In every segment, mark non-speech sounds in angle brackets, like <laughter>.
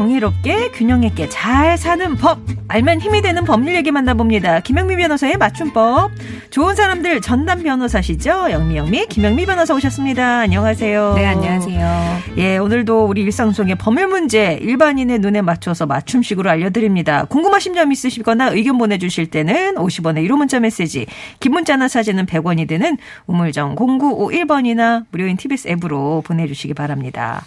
정의롭게 균형 있게 잘 사는 법 알면 힘이 되는 법률 얘기 만나봅니다. 김영미 변호사의 맞춤법 좋은 사람들 전담 변호사시죠? 영미 영미 김영미 변호사 오셨습니다. 안녕하세요. 네, 안녕하세요. 예, 오늘도 우리 일상 속의 법률 문제 일반인의 눈에 맞춰서 맞춤식으로 알려드립니다. 궁금하신 점 있으시거나 의견 보내주실 때는 50원의 1호 문자 메시지, 긴 문자나 사진은 100원이 되는 우물정 0951번이나 무료인 TBS 앱으로 보내주시기 바랍니다.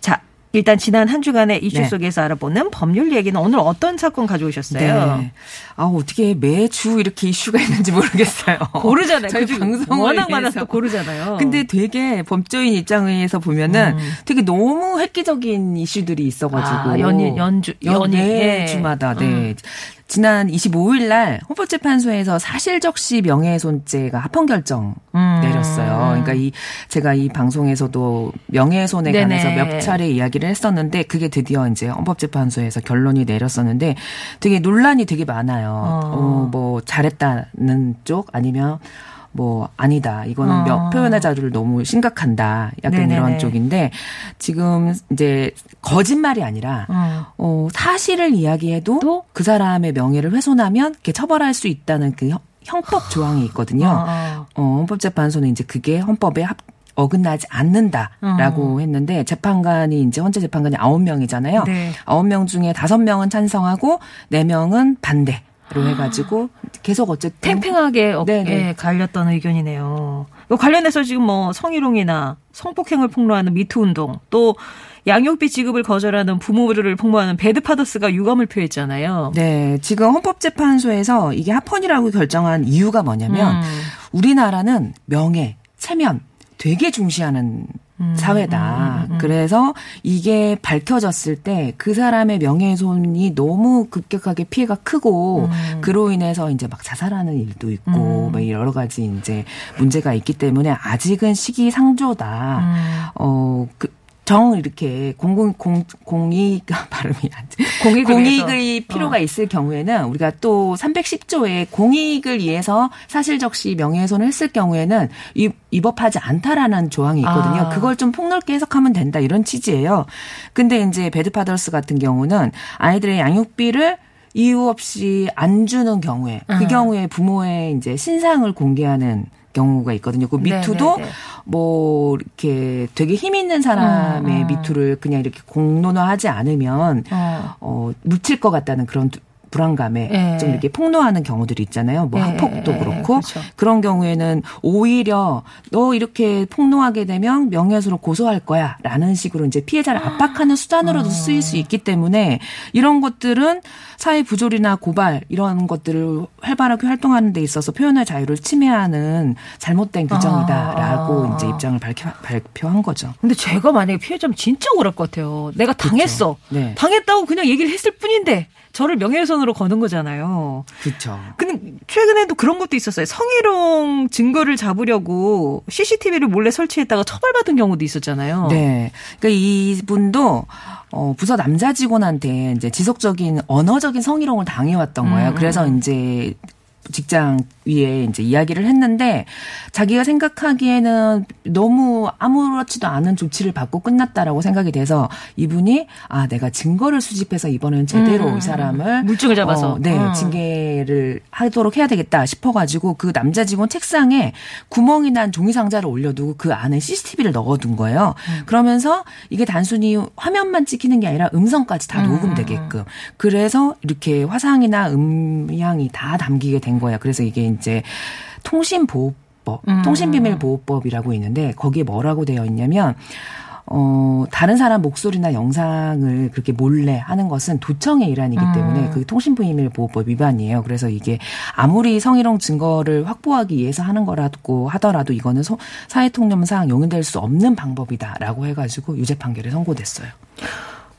자, 일단 지난 한 주간의 이슈 네. 속에서 알아보는 법률 얘기는 오늘 어떤 사건 가져오셨어요? 네. 아, 어떻게 매주 이렇게 이슈가 있는지 모르겠어요. <laughs> 고르잖아요. 저희 그중 방송을 워낙. 많아서 또 고르잖아요. 근데 되게 법조인 입장에서 보면은 음. 되게 너무 획기적인 이슈들이 있어가지고. 아, 연일, 연주, 연일, 연, 예. 주마다, 네. 음. 지난 25일 날 헌법재판소에서 사실적시 명예훼손죄가 합헌 결정 음. 내렸어요. 그러니까 이 제가 이 방송에서도 명예훼손에 네네. 관해서 몇 차례 이야기를 했었는데 그게 드디어 이제 헌법재판소에서 결론이 내렸었는데 되게 논란이 되게 많아요. 어. 어, 뭐 잘했다는 쪽 아니면 뭐 아니다. 이거는 어. 명- 표현의 자유를 너무 심각한다. 약간 네네네. 이런 쪽인데 지금 이제 거짓말이 아니라 어. 어, 사실을 이야기해도 또? 그 사람의 명예를 훼손하면 이렇게 처벌할 수 있다는 그 형- 형법 조항이 있거든요. 어, 어, 헌법재판소는 이제 그게 헌법에 합, 어긋나지 않는다라고 했는데 재판관이 이제 헌재 재판관이 아홉 명이잖아요. 네. 아홉 명 중에 다섯 명은 찬성하고 네 명은 반대 로 해가지고 계속 어쨌든 팽팽하게 어깨에 네네. 갈렸던 의견이네요. 이 관련해서 지금 뭐 성희롱이나 성폭행을 폭로하는 미투 운동 또 양육비 지급을 거절하는 부모들을 폭로하는 배드파더스가 유감을 표했잖아요. 네, 지금 헌법재판소에서 이게 합헌이라고 결정한 이유가 뭐냐면 음. 우리나라는 명예, 체면 되게 중시하는 음, 사회다. 그래서 이게 밝혀졌을 때 그 사람의 명예훼손이 너무 급격하게 피해가 크고 음. 그로 인해서 이제 막 자살하는 일도 있고 뭐 여러 가지 이제 문제가 있기 때문에 아직은 시기상조다. 음. 어, 그, 정 이렇게 공공 공 공익 <laughs> 발음이 안 돼. 공익을 공익의 위해서. 필요가 어. 있을 경우에는 우리가 또 310조에 공익을 위해서 사실적시 명예훼손을 했을 경우에는 위- 위법하지 않다라는 조항이 있거든요. 아. 그걸 좀 폭넓게 해석하면 된다 이런 취지예요. 근데 이제 배드파더스 같은 경우는 아이들의 양육비를 이유 없이 안 주는 경우에 그 음. 경우에 부모의 이제 신상을 공개하는 경우가 있거든요. 그 네, 미투도 네, 네. 뭐 이렇게 되게 힘 있는 사람의 음, 음. 미투를 그냥 이렇게 공론화하지 않으면 어. 어 묻힐 것 같다는 그런 두- 불안감에 예. 좀 이렇게 폭로하는 경우들이 있잖아요. 뭐 예, 학폭도 예, 예, 그렇고 그렇죠. 그런 경우에는 오히려 너 이렇게 폭로하게 되면 명예훼손으로 고소할 거야라는 식으로 이제 피해자를 압박하는 수단으로도 쓰일 수 있기 때문에 이런 것들은 사회 부조리나 고발 이런 것들을 활발하게 활동하는 데 있어서 표현의 자유를 침해하는 잘못된 규정이다라고 아. 이제 입장을 밝혀, 발표한 거죠. 근데 제가 만약에 피해자면 진짜 억울할 것 같아요. 내가 당했어. 네. 당했다고 그냥 얘기를 했을 뿐인데 저를 명예훼손으로 거는 거잖아요. 그렇죠. 근데 최근에도 그런 것도 있었어요. 성희롱 증거를 잡으려고 CCTV를 몰래 설치했다가 처벌받은 경우도 있었잖아요. 네. 그러니까 이분도 어, 부서 남자 직원한테 이제 지속적인 언어적인 성희롱을 당해왔던 거예요. 음, 그래서 이제 직장 위에 이제 이야기를 했는데 자기가 생각하기에는 너무 아무렇지도 않은 조치를 받고 끝났다라고 생각이 돼서 이분이 아 내가 증거를 수집해서 이번에는 제대로 음, 이 사람을 물증을 잡아서. 어, 네 음. 징계를 하도록 해야 되겠다 싶어가지고 그 남자 직원 책상에 구멍이 난 종이 상자를 올려두고 그 안에 CCTV를 넣어둔 거예요. 음. 그러면서 이게 단순히 화면만 찍히는 게 아니라 음성까지 다 음, 녹음되게끔 그래서 이렇게 화상이나 음향이 다 담기게 된 거예요. 그래서 이게 이제 통신보호 법, 음. 통신비밀보호법이라고 있는데 거기에 뭐라고 되어 있냐면 어, 다른 사람 목소리나 영상을 그렇게 몰래 하는 것은 도청의 일환이기 때문에 그 통신비밀보호법 위반이에요. 그래서 이게 아무리 성희롱 증거를 확보하기 위해서 하는 거라고 하더라도 이거는 소- 사회통념상 용인될 수 없는 방법이다라고 해가지고 유죄 판결이 선고됐어요.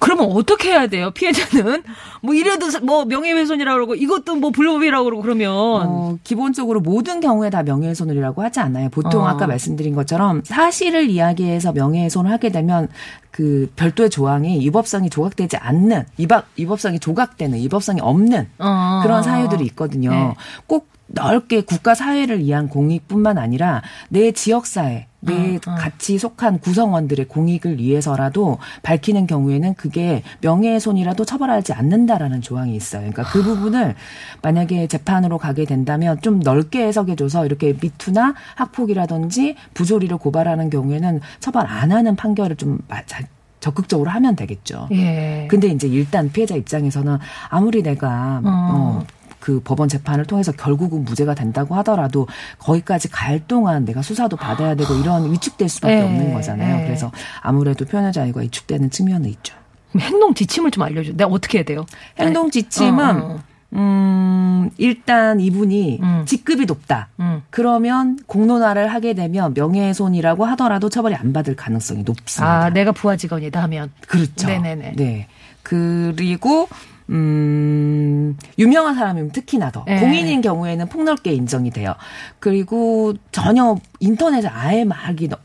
그러면 어떻게 해야 돼요? 피해자는 뭐 이래도 사- 뭐 명예훼손이라고 그러고 이것도 뭐 불법이라고 그러고 그러면 어, 기본적으로 모든 경우에 다 명예훼손이라고 하지 않아요. 보통 어. 아까 말씀드린 것처럼 사실을 이야기해서 명예훼손을 하게 되면 그 별도의 조항이 위법성이 조각되지 않는 위법 위법성이 조각되는 위법성이 없는 어. 그런 사유들이 있거든요. 네. 꼭 넓게 국가 사회를 위한 공익뿐만 아니라 내 지역 사회, 내 어, 같이 속한 구성원들의 공익을 위해서라도 밝히는 경우에는 그게 명예훼손이라도 처벌하지 않는다라는 조항이 있어요. 그러니까 그 부분을 만약에 재판으로 가게 된다면 좀 넓게 해석해줘서 이렇게 미투나 학폭이라든지 부조리를 고발하는 경우에는 처벌 안 하는 판결을 좀 마- 자- 적극적으로 하면 되겠죠. 예. 근데 이제 일단 피해자 입장에서는 아무리 내가 어. 그 법원 재판을 통해서 결국은 무죄가 된다고 하더라도 거기까지 갈 동안 내가 수사도 받아야 되고 이런 위축될 수밖에 예, 없는 거잖아요. 예. 그래서 아무래도 표현의 자유가 위축되는 측면은 있죠. 행동 지침을 좀 알려줘. 내가 어떻게 해야 돼요? 행동 지침은 어, 어. 음 일단 이분이 음. 직급이 높다. 음. 그러면 공론화를 하게 되면 명예훼손이라고 하더라도 처벌이 안 받을 가능성이 높습니다. 아, 내가 부하 직원이다 하면 그렇죠. 네네네. 네. 그리고 음, 유명한 사람이면 특히나 더. 네. 공인인 경우에는 폭넓게 인정이 돼요. 그리고 전혀 인터넷에 아예 막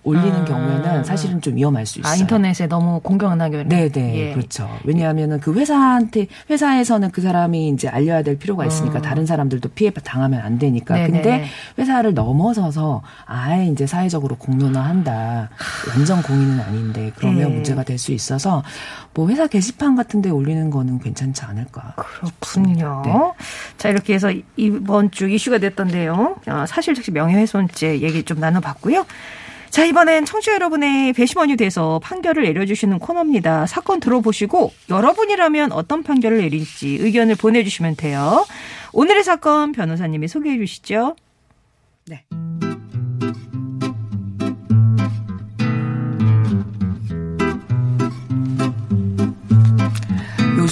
올리는 음. 경우에는 사실은 좀 위험할 수 있어요. 아, 인터넷에 너무 공경하게 네네. 예. 그렇죠. 왜냐하면은 그 회사한테, 회사에서는 그 사람이 이제 알려야 될 필요가 있으니까 음. 다른 사람들도 피해 당하면 안 되니까. 네네네. 근데 회사를 넘어서서 아예 이제 사회적으로 공론화한다. 완전 공인은 아닌데 그러면 네. 문제가 될 수 있어서 뭐 회사 게시판 같은 데 올리는 거는 괜찮지 않을까. 그렇군요. 네. 자, 이렇게 해서 이번 주 이슈가 됐던데요. 어, 사실 즉시 명예훼손죄 얘기 좀 나눠봤고요. 자, 이번엔 청취자 여러분의 배심원이 돼서 판결을 내려주시는 코너입니다. 사건 들어보시고 여러분이라면 어떤 판결을 내릴지 의견을 보내주시면 돼요. 오늘의 사건 변호사님이 소개해 주시죠. 네.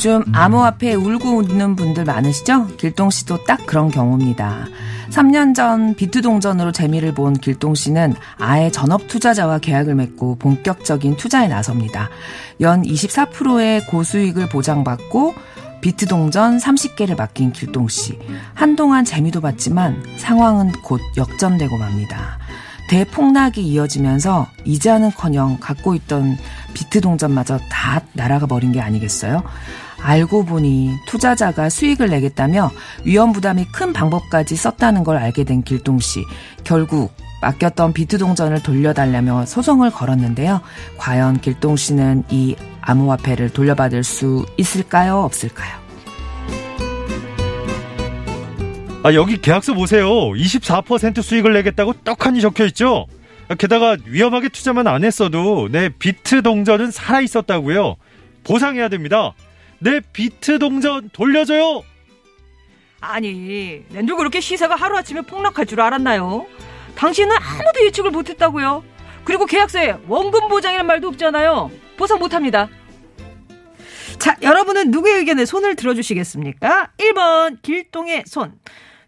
요즘 암호화폐 울고 웃는 분들 많으시죠? 길동 씨도 딱 그런 경우입니다. 3년 전 비트동전으로 재미를 본 길동 씨는 아예 전업 투자자와 계약을 맺고 본격적인 투자에 나섭니다. 연 24%의 고수익을 보장받고 비트동전 30개를 맡긴 길동 씨. 한동안 재미도 봤지만 상황은 곧 역전되고 맙니다. 대폭락이 이어지면서 이자는커녕 갖고 있던 비트 동전마저 다 날아가 버린 게 아니겠어요? 알고 보니 투자자가 수익을 내겠다며 위험 부담이 큰 방법까지 썼다는 걸 알게 된 길동 씨. 결국 맡겼던 비트 동전을 돌려달라며 소송을 걸었는데요. 과연 길동 씨는 이 암호화폐를 돌려받을 수 있을까요? 없을까요? 아, 여기 계약서 보세요. 24% 수익을 내겠다고 떡하니 적혀 있죠? 아, 게다가 위험하게 투자만 안 했어도 내 비트 동전은 살아 있었다고요. 보상해야 됩니다. 내 비트 동전 돌려줘요. 아니, 낸도 그렇게 시세가 하루아침에 폭락할 줄 알았나요? 당신은 아무도 예측을 못했다고요. 그리고 계약서에 원금 보장이라는 말도 없잖아요. 보상 못합니다. 자, 여러분은 누구의 의견에 손을 들어주시겠습니까? 1번 길동의 손.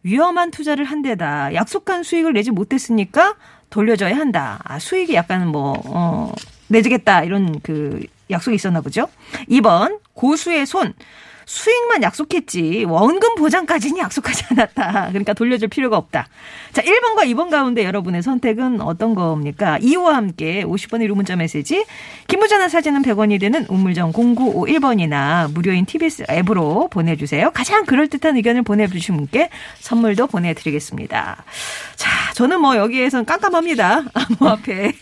위험한 투자를 한 데다 약속한 수익을 내지 못했으니까 돌려줘야 한다. 아, 수익이 약간 뭐, 어, 내주겠다. 이런 그 약속이 있었나 보죠. 2번 고수의 손. 수익만 약속했지 원금 보장까지는 약속하지 않았다. 그러니까 돌려줄 필요가 없다. 자, 1번과 2번 가운데 여러분의 선택은 어떤 겁니까? 2호와 함께 50번의 유 문자 메시지, 김무자나 사진은 100원이 되는 우물정 0951번이나 무료인 TBS 앱으로 보내주세요. 가장 그럴듯한 의견을 보내주신 분께 선물도 보내드리겠습니다. 자, 저는 뭐 여기에선 깜깜합니다. <laughs> 암호화폐.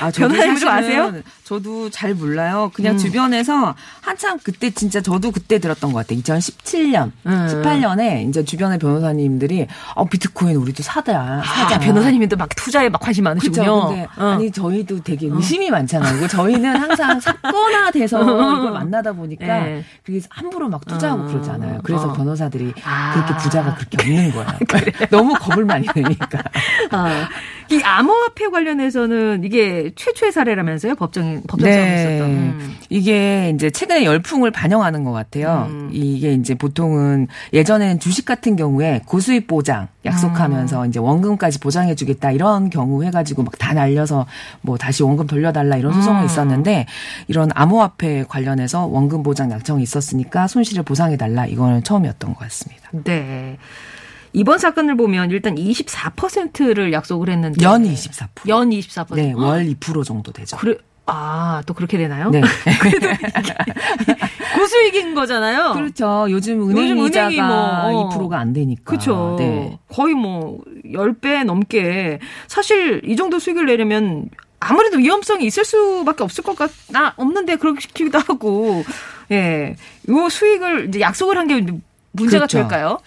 아, 저도 변호사님 좀 사실은 아세요? 저도 잘 몰라요. 그냥 음. 주변에서 한참 그때 진짜 저도 그때 들었던 것 같아요. 2017년, 음. 18년에 이제 주변의 변호사님들이 어 비트코인 우리도 사자, 사자. 아, 변호사님도 막 투자에 막 관심 많으시군요. 근데 어. 아니 저희도 되게 의심이 많잖아요. 그리고 저희는 항상 사거나 돼서 <laughs> 이걸 만나다 보니까 네. 그게 함부로 막 투자하고 어. 그러잖아요. 그래서 어. 변호사들이 아. 그렇게 부자가 그렇게 없는 거야. <laughs> 너무 겁을 많이 내니까. 아, 이 암호화폐 관련해서는 이게 최초의 사례라면서요? 법정 법정에서 네. 있었던. 음. 이게 이제 최근에 열풍을 반영하는 것 같아요. 음. 이게 이제 보통은 예전에는 주식 같은 경우에 고수익 보장 약속하면서 음. 이제 원금까지 보장해 주겠다 이런 경우 해 가지고 막 다 날려서 뭐 다시 원금 돌려 달라 이런 소송이 음. 있었는데 이런 암호화폐 관련해서 원금 보장 약정이 있었으니까 손실을 보상해 달라 이거는 처음이었던 것 같습니다. 네. 이번 사건을 보면 일단 24%를 약속을 했는데 연 24%. 연 24%. 네, 월 2% 정도 되죠. 그래 아, 또 그렇게 되나요? 네. <laughs> <laughs> 고수익인 거잖아요. 그렇죠. 요즘 은행 요즘 이자가 은행이 뭐, 어. 2%가 안 되니까. 그렇죠. 네. 거의 뭐 10배 넘게 사실 이 정도 수익을 내려면 아무래도 위험성이 있을 수밖에 없을 것 같나 없는데 그렇게 시키기도 하고 예. 요 수익을 이제 약속을 한 게 문제가 그렇죠. 될까요?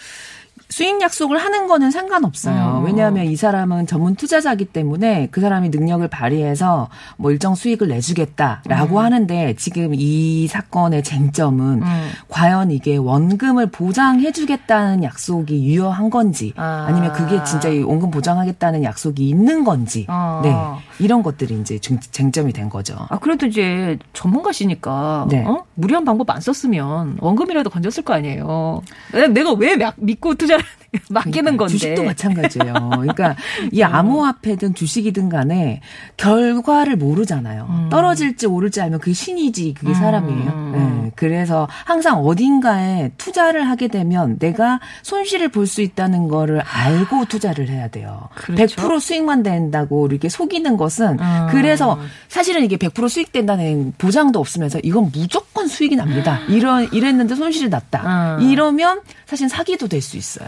수익 약속을 하는 거는 상관없어요. 음. 왜냐하면 이 사람은 전문 투자자기 때문에 그 사람이 능력을 발휘해서 뭐 일정 수익을 내주겠다라고 음. 하는데 지금 이 사건의 쟁점은 음. 과연 이게 원금을 보장해주겠다는 약속이 유효한 건지 아. 아. 니면 그게 진짜 이 원금 보장하겠다는 약속이 있는 건지 어. 네 이런 것들이 이제 쟁- 쟁점이 된 거죠. 아, 그래도 이제 전문가시니까, 네. 어? 무리한 방법 안 썼으면 원금이라도 건졌을 거 아니에요. 내가- 왜막 믿고 투자를 <laughs> 맡기는 건데. 그러니까 주식도 마찬가지예요. 그러니까 이 <laughs> 암호화폐든 주식이든 간에 결과를 모르잖아요. 음. 떨어질지 오를지 알면 그게 신이지 그게 사람이에요. 음. 네, 그래서 항상 어딘가에 투자를 하게 되면 내가 손실을 볼 수 있다는 거를 알고 투자를 해야 돼요. 그렇죠. 100% 수익만 된다고 이렇게 속이는 것은 음. 그래서 사실은 이게 100% 수익 된다는 보장도 없으면서 이건 무조건 수익이 납니다. 이런 이랬는데 손실이 났다. 음. 이러면 사실 사기도 될 수 있어요.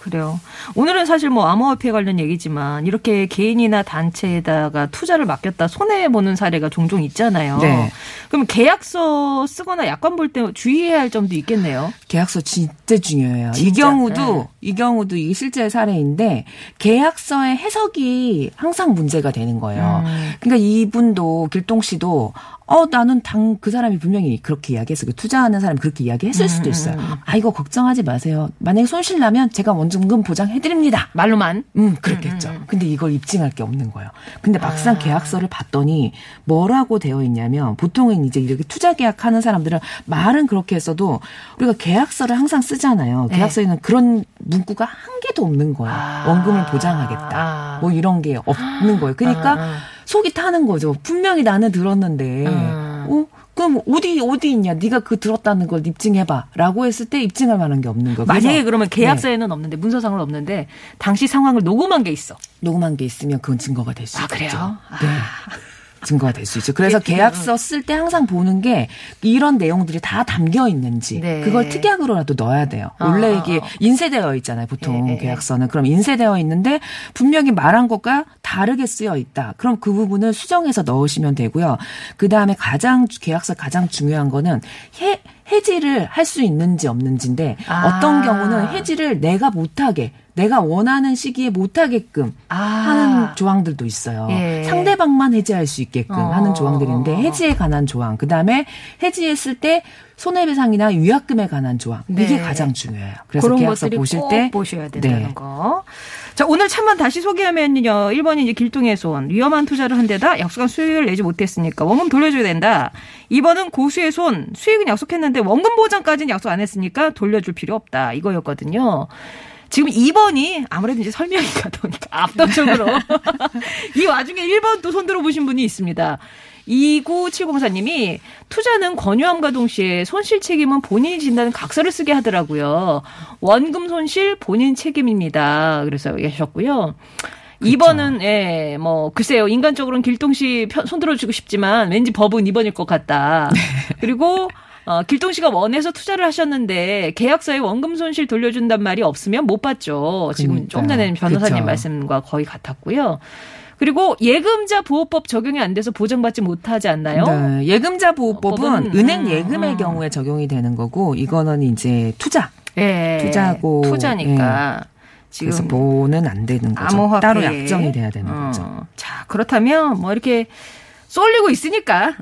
그래요. 오늘은 사실 뭐 암호화폐 관련 얘기지만 이렇게 개인이나 단체에다가 투자를 맡겼다 손해 보는 사례가 종종 있잖아요. 네. 그럼 계약서 쓰거나 약관 볼 때 주의해야 할 점도 있겠네요. 계약서 진짜 중요해요. 이 진짜, 경우도 네. 이 경우도 이게 실제 사례인데 계약서의 해석이 항상 문제가 되는 거예요. 음. 그러니까 이분도 길동 씨도 어 나는 당 그 사람이 분명히 그렇게 이야기했어. 그 투자하는 사람이 그렇게 이야기했을 수도 있어요. 아 이거 걱정하지 마세요. 만약에 손실 나면 제가 원금금 보장해 드립니다. 말로만. 음, 그렇겠죠. 근데 이걸 입증할 게 없는 거예요. 근데 막상 계약서를 봤더니 뭐라고 되어 있냐면 보통은 이제 이렇게 투자 계약하는 사람들은 말은 그렇게 했어도 우리가 계약서를 항상 쓰잖아요. 네. 계약서에는 그런 문구가 한 개도 없는 거예요. 아. 원금을 보장하겠다. 아. 뭐 이런 게 없는 거예요. 그러니까 아, 아. 속이 타는 거죠. 분명히 나는 들었는데 음. 어? 그럼 어디 어디 있냐? 네가 그 들었다는 걸 입증해봐라고 했을 때 입증할 만한 게 없는 거예요. 만약에 그러면 계약서에는 없는데 문서상으로 없는데 당시 상황을 녹음한 게 있어. 녹음한 게 있으면 그건 증거가 될수 아, 있죠. 그래요? 네. 증거가 될 수 있죠. 그래서 계약서 쓸 때 항상 보는 게 이런 내용들이 다 담겨 있는지 네. 그걸 특약으로라도 넣어야 돼요. 아, 원래 아, 이게 아. 인쇄되어 있잖아요. 보통 예, 예, 계약서는 그럼 인쇄되어 있는데 분명히 말한 것과 다르게 쓰여 있다. 그럼 그 부분을 수정해서 넣으시면 되고요. 그 다음에 가장 계약서 가장 중요한 거는 해 해지를 할 수 있는지 없는지인데 아. 어떤 경우는 해지를 내가 못하게 내가 원하는 시기에 못하게끔 아. 하는 조항들도 있어요. 예. 상대방만 해지할 수 있게끔 어. 하는 조항들인데 해지에 관한 조항, 그 다음에 해지했을 때 손해배상이나 위약금에 관한 조항 이게 네. 가장 중요해요. 그래서 그런 계약서 보실 꼭때 보셔야 된다는 네. 거. 자, 오늘 참만 다시 소개하면요. 1번이 이제 길동의 손. 위험한 투자를 한 데다 약속한 수익을 내지 못했으니까 원금 돌려줘야 된다. 2번은 고수의 손. 수익은 약속했는데 원금 보장까지는 약속 안 했으니까 돌려줄 필요 없다. 이거였거든요. 지금 2번이 아무래도 이제 설명이 가다 보니까 압도적으로 <laughs> 이 와중에 1번 또 손들어 보신 분이 있습니다. 29704님이 투자는 권유함과 동시에 손실 책임은 본인이 진다는 각서를 쓰게 하더라고요. 원금 손실 본인 책임입니다. 그래서 얘기하셨고요. 2번은 예, 뭐 글쎄요. 인간적으로는 길동 씨 편- 손들어 주고 싶지만 왠지 법은 2번일 것 같다. <laughs> 그리고 어, 길동 씨가 원해서 투자를 하셨는데 계약서에 원금 손실 돌려준단 말이 없으면 못 받죠. 지금 좀 전에 그러니까요. 변호사님 그쵸. 말씀과 거의 같았고요. 그리고 예금자 보호법 적용이 안 돼서 보장받지 못하지 않나요? 네, 예금자 보호법은 법은, 은행 음, 예금의 음. 경우에 적용이 되는 거고 이거는 이제 투자. 예. 투자고, 투자니까 지금 그래서 보는 안 되는 거죠. 암호화폐 따로 약정이 돼야 되는 어. 거죠. 자 그렇다면 뭐 이렇게 쏠리고 있으니까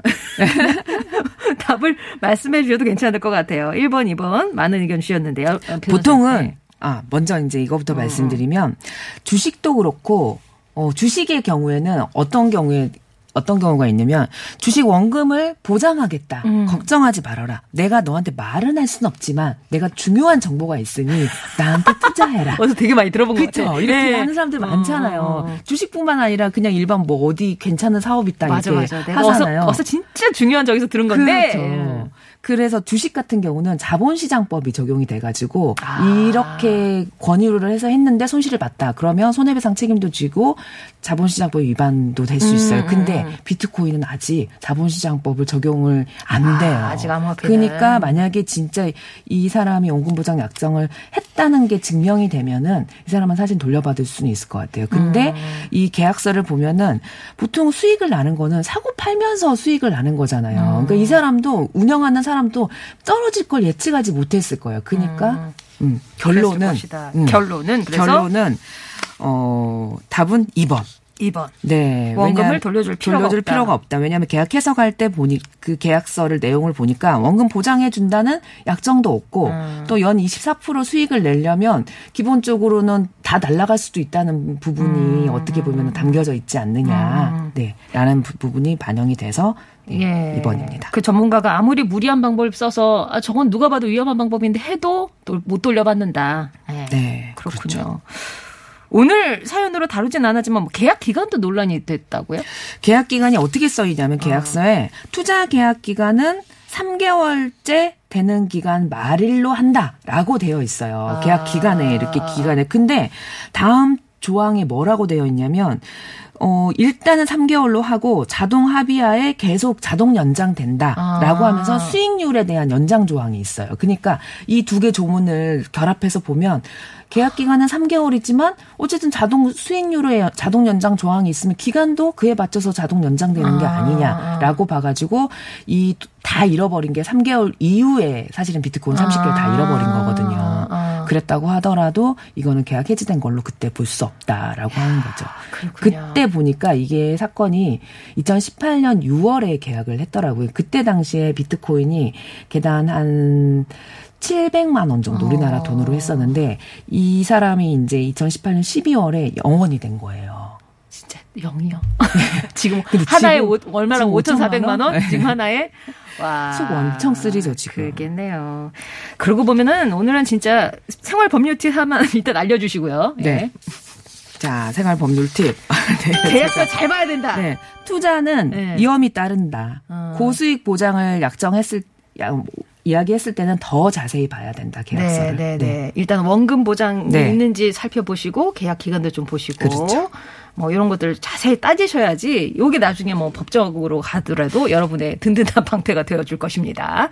<laughs> 답을 말씀해 주셔도 괜찮을 것 같아요. 1번, 2번 많은 의견 주셨는데요. 어. 보통은 네. 아 먼저 이제 이거부터 음. 말씀드리면 주식도 그렇고 어, 주식의 경우에는 어떤 경우에 어떤 경우가 있냐면 주식 원금을 보장하겠다. 음. 걱정하지 말아라. 내가 너한테 말은 할순 없지만 내가 중요한 정보가 있으니 나한테 투자해라. <laughs> 어디서 되게 많이 들어본 것 그렇죠. 같아요. 이렇게 네. 하는 사람들 많잖아요. 어. 주식뿐만 아니라 그냥 일반 뭐 어디 괜찮은 사업 있다 맞아, 이렇게 맞아. 하잖아요. 어서, 어서 진짜 중요한 저기서 들은 건데. 그렇죠. 그래서 주식 같은 경우는 자본시장법이 적용이 돼가지고 아. 이렇게 권유를 해서 했는데 손실을 봤다. 그러면 손해배상 책임도 지고 자본시장법 위반도 될수 음, 있어요. 근데 비트코인은 아직 자본시장법을 적용을 안 돼요. 아직 암호화폐는. 그러니까 만약에 진짜 이 사람이 원금보장 약정을 했다는 게 증명이 되면은 이 사람은 사실 돌려받을 수는 있을 것 같아요. 근데 음. 이 계약서를 보면은 보통 수익을 나는 거는 사고 팔면서 수익을 나는 거잖아요. 그러니까 이 사람도 운영하는 사람 도 떨어질 걸 예측하지 못했을 거예요. 그러니까 음, 결론은 그랬을 것이다. 음, 결론은 그래서 결론은 어 답은 2번. 2번. 네. 원금을 돌려줄 필요가 돌려줄 없다. 필요가 없다. 왜냐하면 계약 해석할 때 보니 그 계약서를 내용을 보니까 원금 보장해 준다는 약정도 없고 음. 또연 24% 수익을 내려면 기본적으로는 다 날라갈 수도 있다는 부분이 어떻게 보면 담겨져 있지 않느냐. 네. 라는 부- 부분이 반영이 돼서 네, 2번입니다. 그 전문가가 아무리 무리한 방법을 써서 아, 저건 누가 봐도 위험한 방법인데 해도 또못 돌려받는다. 네. 네. 그렇군요. 오늘 사연으로 다루진 않았지만 뭐 계약 기간도 논란이 됐다고요? 계약 기간이 어떻게 써 있냐면 계약서에 투자 계약 기간은 3개월째 되는 기간 말일로 한다라고 되어 있어요. 계약 기간에 이렇게 기간에. 근데 다음 조항에 뭐라고 되어 있냐면 어 일단은 3개월로 하고 자동 합의하에 계속 자동 연장된다라고 아. 하면서 수익률에 대한 연장 조항이 있어요. 그러니까 이 두 개 조문을 결합해서 보면 계약 기간은 3개월이지만 어쨌든 자동 수익률에 자동 연장 조항이 있으면 기간도 그에 맞춰서 자동 연장되는 게 아, 아니냐라고 봐가지고 이 다 잃어버린 게 3개월 이후에 사실은 비트코인 30개를 다 잃어버린 거거든요. 아. 그랬다고 하더라도 이거는 계약 해지된 걸로 그때 볼 수 없다라고 하는 거죠. 그렇군요. 그때 보니까 이게 사건이 2018년 6월에 계약을 했더라고요. 그때 당시에 비트코인이 개단 한 700만 원 정도 우리나라 어. 돈으로 했었는데 이 사람이 이제 2018년 12월에 영원이 된 거예요. 진짜 영이요. <laughs> 지금 하나에 지금- 오, 지금 5,400만 원? 네. 지금 하나에 와. 속 엄청 쓰리죠, 지금. 그러겠네요. 그러고 보면은 오늘은 진짜 생활 법률 팁 하나만 <laughs> 일단 알려주시고요. 네. 예. 자, 생활 법률 팁. <laughs> 네. 계약서 잘 봐야 된다. 네. 투자는 네. 위험이 따른다. 어. 고수익 보장을 약정했을 야, 이야기했을 때는 더 자세히 봐야 된다. 네, 계약서를. 네, 네. 일단 원금 보장이 네. 있는지 살펴보시고 계약 기간도 좀 보시고 그렇죠. 뭐 이런 것들 자세히 따지셔야지 요게 나중에 뭐 법적으로 가더라도 여러분의 든든한 방패가 되어줄 것입니다.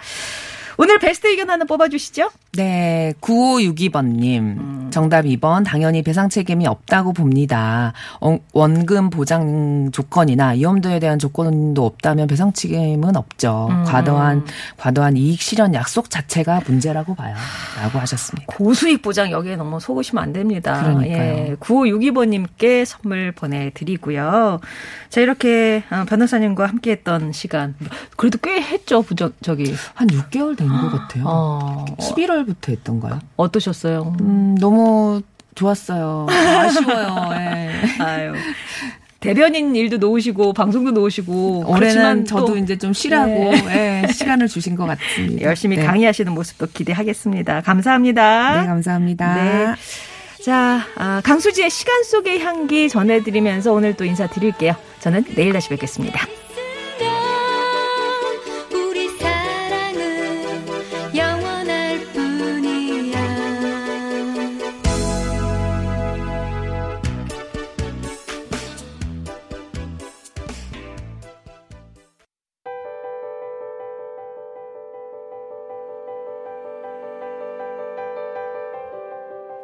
오늘 베스트 의견 하나 뽑아주시죠. 네, 9562번님. 음. 정답 2번. 당연히 배상 책임이 없다고 봅니다. 원- 원금 보장 조건이나 위험도에 대한 조건도 없다면 배상 책임은 없죠. 음. 과도한, 과도한 이익 실현 약속 자체가 문제라고 봐요. 라고 하셨습니다. 고수익 보장 여기에 너무 속으시면 안 됩니다. 그러니까요. 예, 9562번님께 선물 보내드리고요. 자, 이렇게 어, 변호사님과 함께 했던 시간. 그래도 꽤 했죠, 저기. 한 6개월 된 것 같아요. 어, 11월부터 했던가요? 어떠셨어요? 음, 너무 좋았어요. 아쉬워요. 예. <laughs> 아유. 대변인 일도 놓으시고 방송도 놓으시고 올해는 저도 또 이제 좀 쉬라고 예, 시간을 주신 것 같습니다. <laughs> 열심히 네. 강의하시는 모습도 기대하겠습니다. 감사합니다. 네, 감사합니다. 네. 자, 아, 강수지의 시간 속의 향기 전해드리면서 오늘 또 인사드릴게요. 저는 내일 다시 뵙겠습니다.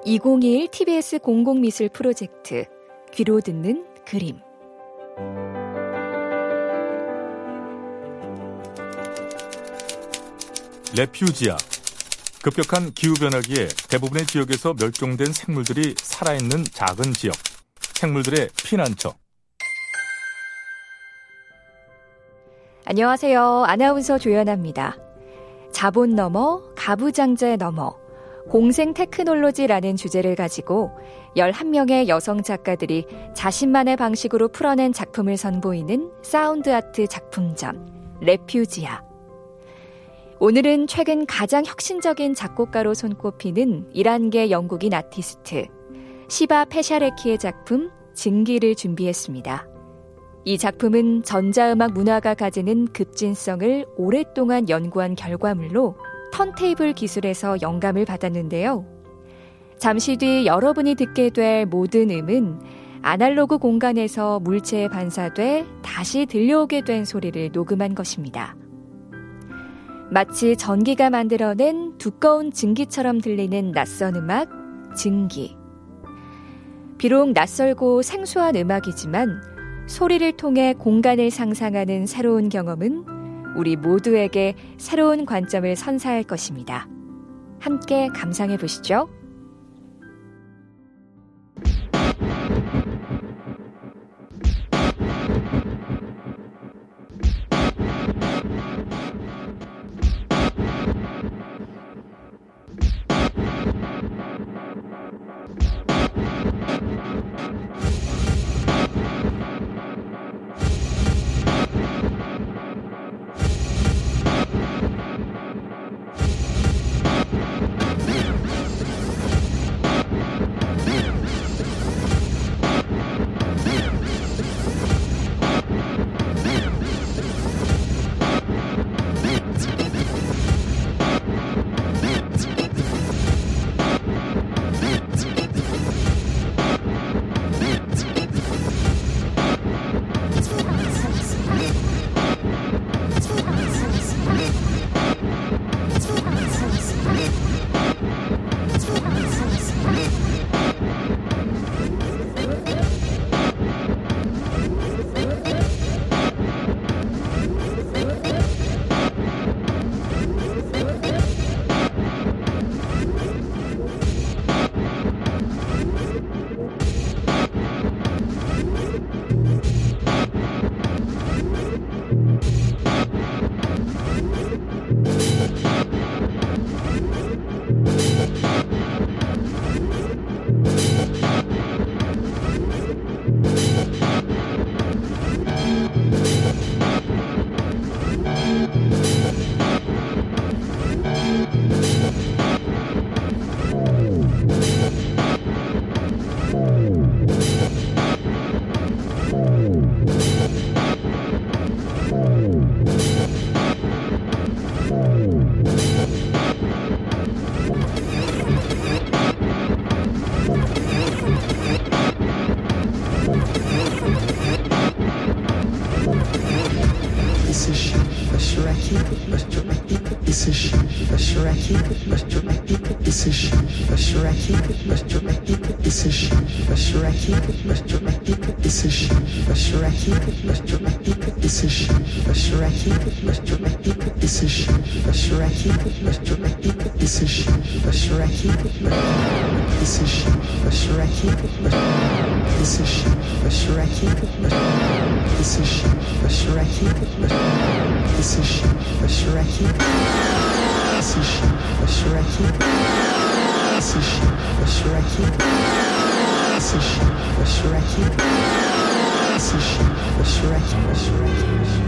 (2021) TBS 공공미술 프로젝트 귀로 듣는 그림 레퓨지아. 급격한 기후변화기에 대부분의 지역에서 멸종된 생물들이 살아있는 작은 지역. 생물들의 피난처. 안녕하세요. 아나운서 조연아입니다. 자본 넘어 가부장제 넘어 공생 테크놀로지라는 주제를 가지고 11명의 여성 작가들이 자신만의 방식으로 풀어낸 작품을 선보이는 사운드 아트 작품전, Refugia. 오늘은 최근 가장 혁신적인 작곡가로 손꼽히는 이란계 영국인 아티스트, 시바 페샤레키의 작품, 증기를 준비했습니다. 이 작품은 전자음악 문화가 가지는 급진성을 오랫동안 연구한 결과물로 턴테이블 기술에서 영감을 받았는데요. 잠시 뒤 여러분이 듣게 될 모든 음은 아날로그 공간에서 물체에 반사돼 다시 들려오게 된 소리를 녹음한 것입니다. 마치 전기가 만들어낸 두꺼운 증기처럼 들리는 낯선 음악, 증기. 비록 낯설고 생소한 음악이지만 소리를 통해 공간을 상상하는 새로운 경험은 우리 모두에게 새로운 관점을 선사할 것입니다. 함께 감상해 보시죠. Shrek. Sushi Oshiraki. Sushi Oshiraki. Sushi Oshiraki. Oshiraki. Oshiraki.